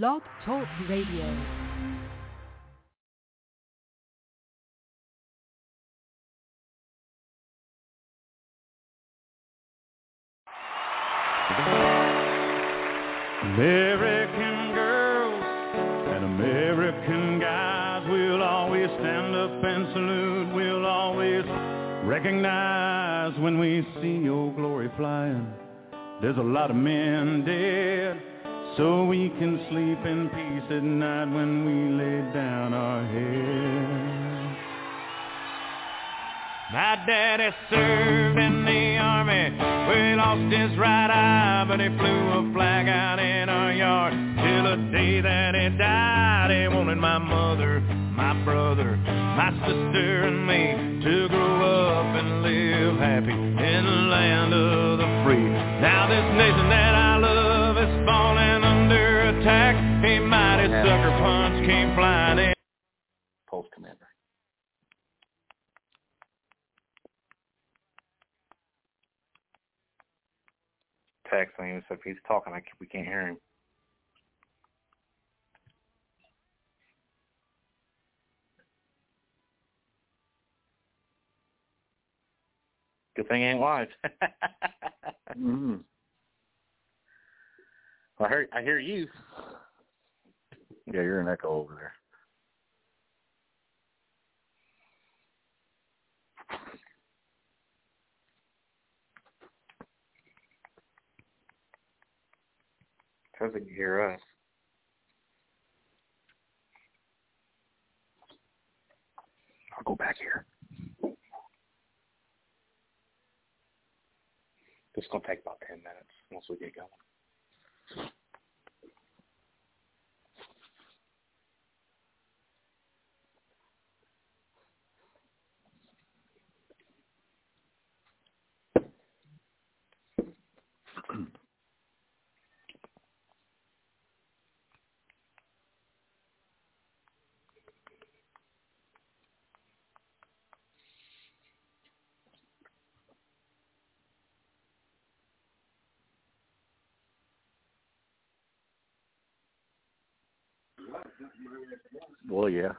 Blog Talk Radio. American girls and American guys will always stand up and salute. We'll always recognize when we see your glory flying. There's a lot of men dead, so we can sleep in peace at night when we lay down our heads. My daddy served in the army. We lost his right eye, but he flew a flag out in our yard. Till the day that he died, he wanted my mother, my brother, my sister, and me to grow up and live happy in the land of the free. Mighty punch came flying in. Post commander. Texting him, so if he's talking, I can, we can't hear him. Good thing he ain't live. Mm-hmm. I hear I hear you. Yeah, you're an echo over there. Says he can hear us. I'll go back here. This is gonna take about ten minutes once we get going. Well, yeah.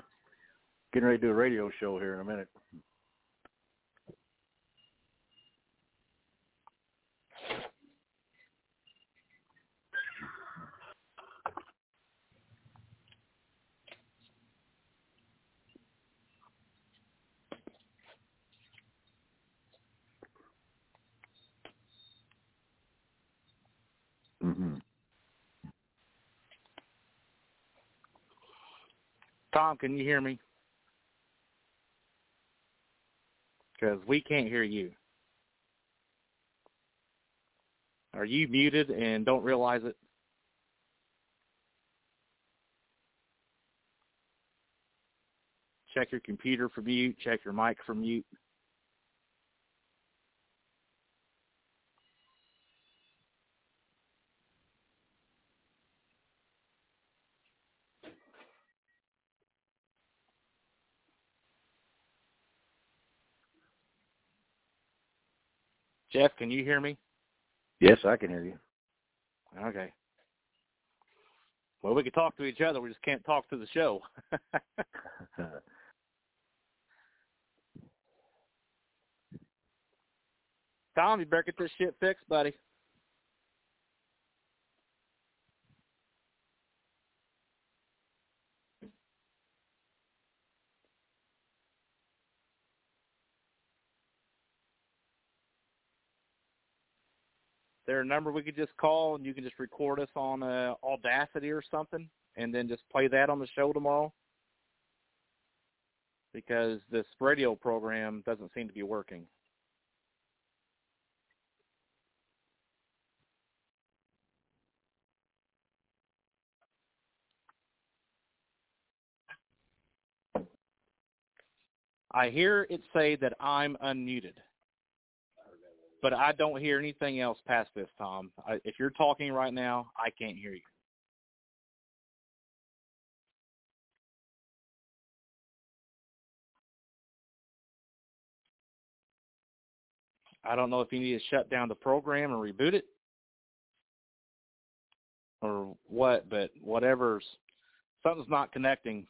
Getting ready to do a radio show here in a minute. Tom, can you hear me? Because we can't hear you. Are you muted and don't realize it? Check your computer for mute. Check your mic for mute. Jeff, can you hear me? Yes, I can hear you. Okay. Well, we can talk to each other. We just can't talk to the show. Tom, you better get this shit fixed, buddy. There a number we could just call and you can just record us on uh, Audacity or something and then just play that on the show tomorrow? Because this radio program doesn't seem to be working. I hear it say that I'm unmuted but I don't hear anything else past this, Tom. I, if you're talking right now, I can't hear you. I don't know if you need to shut down the program and reboot it, or what, but whatever's something's not connecting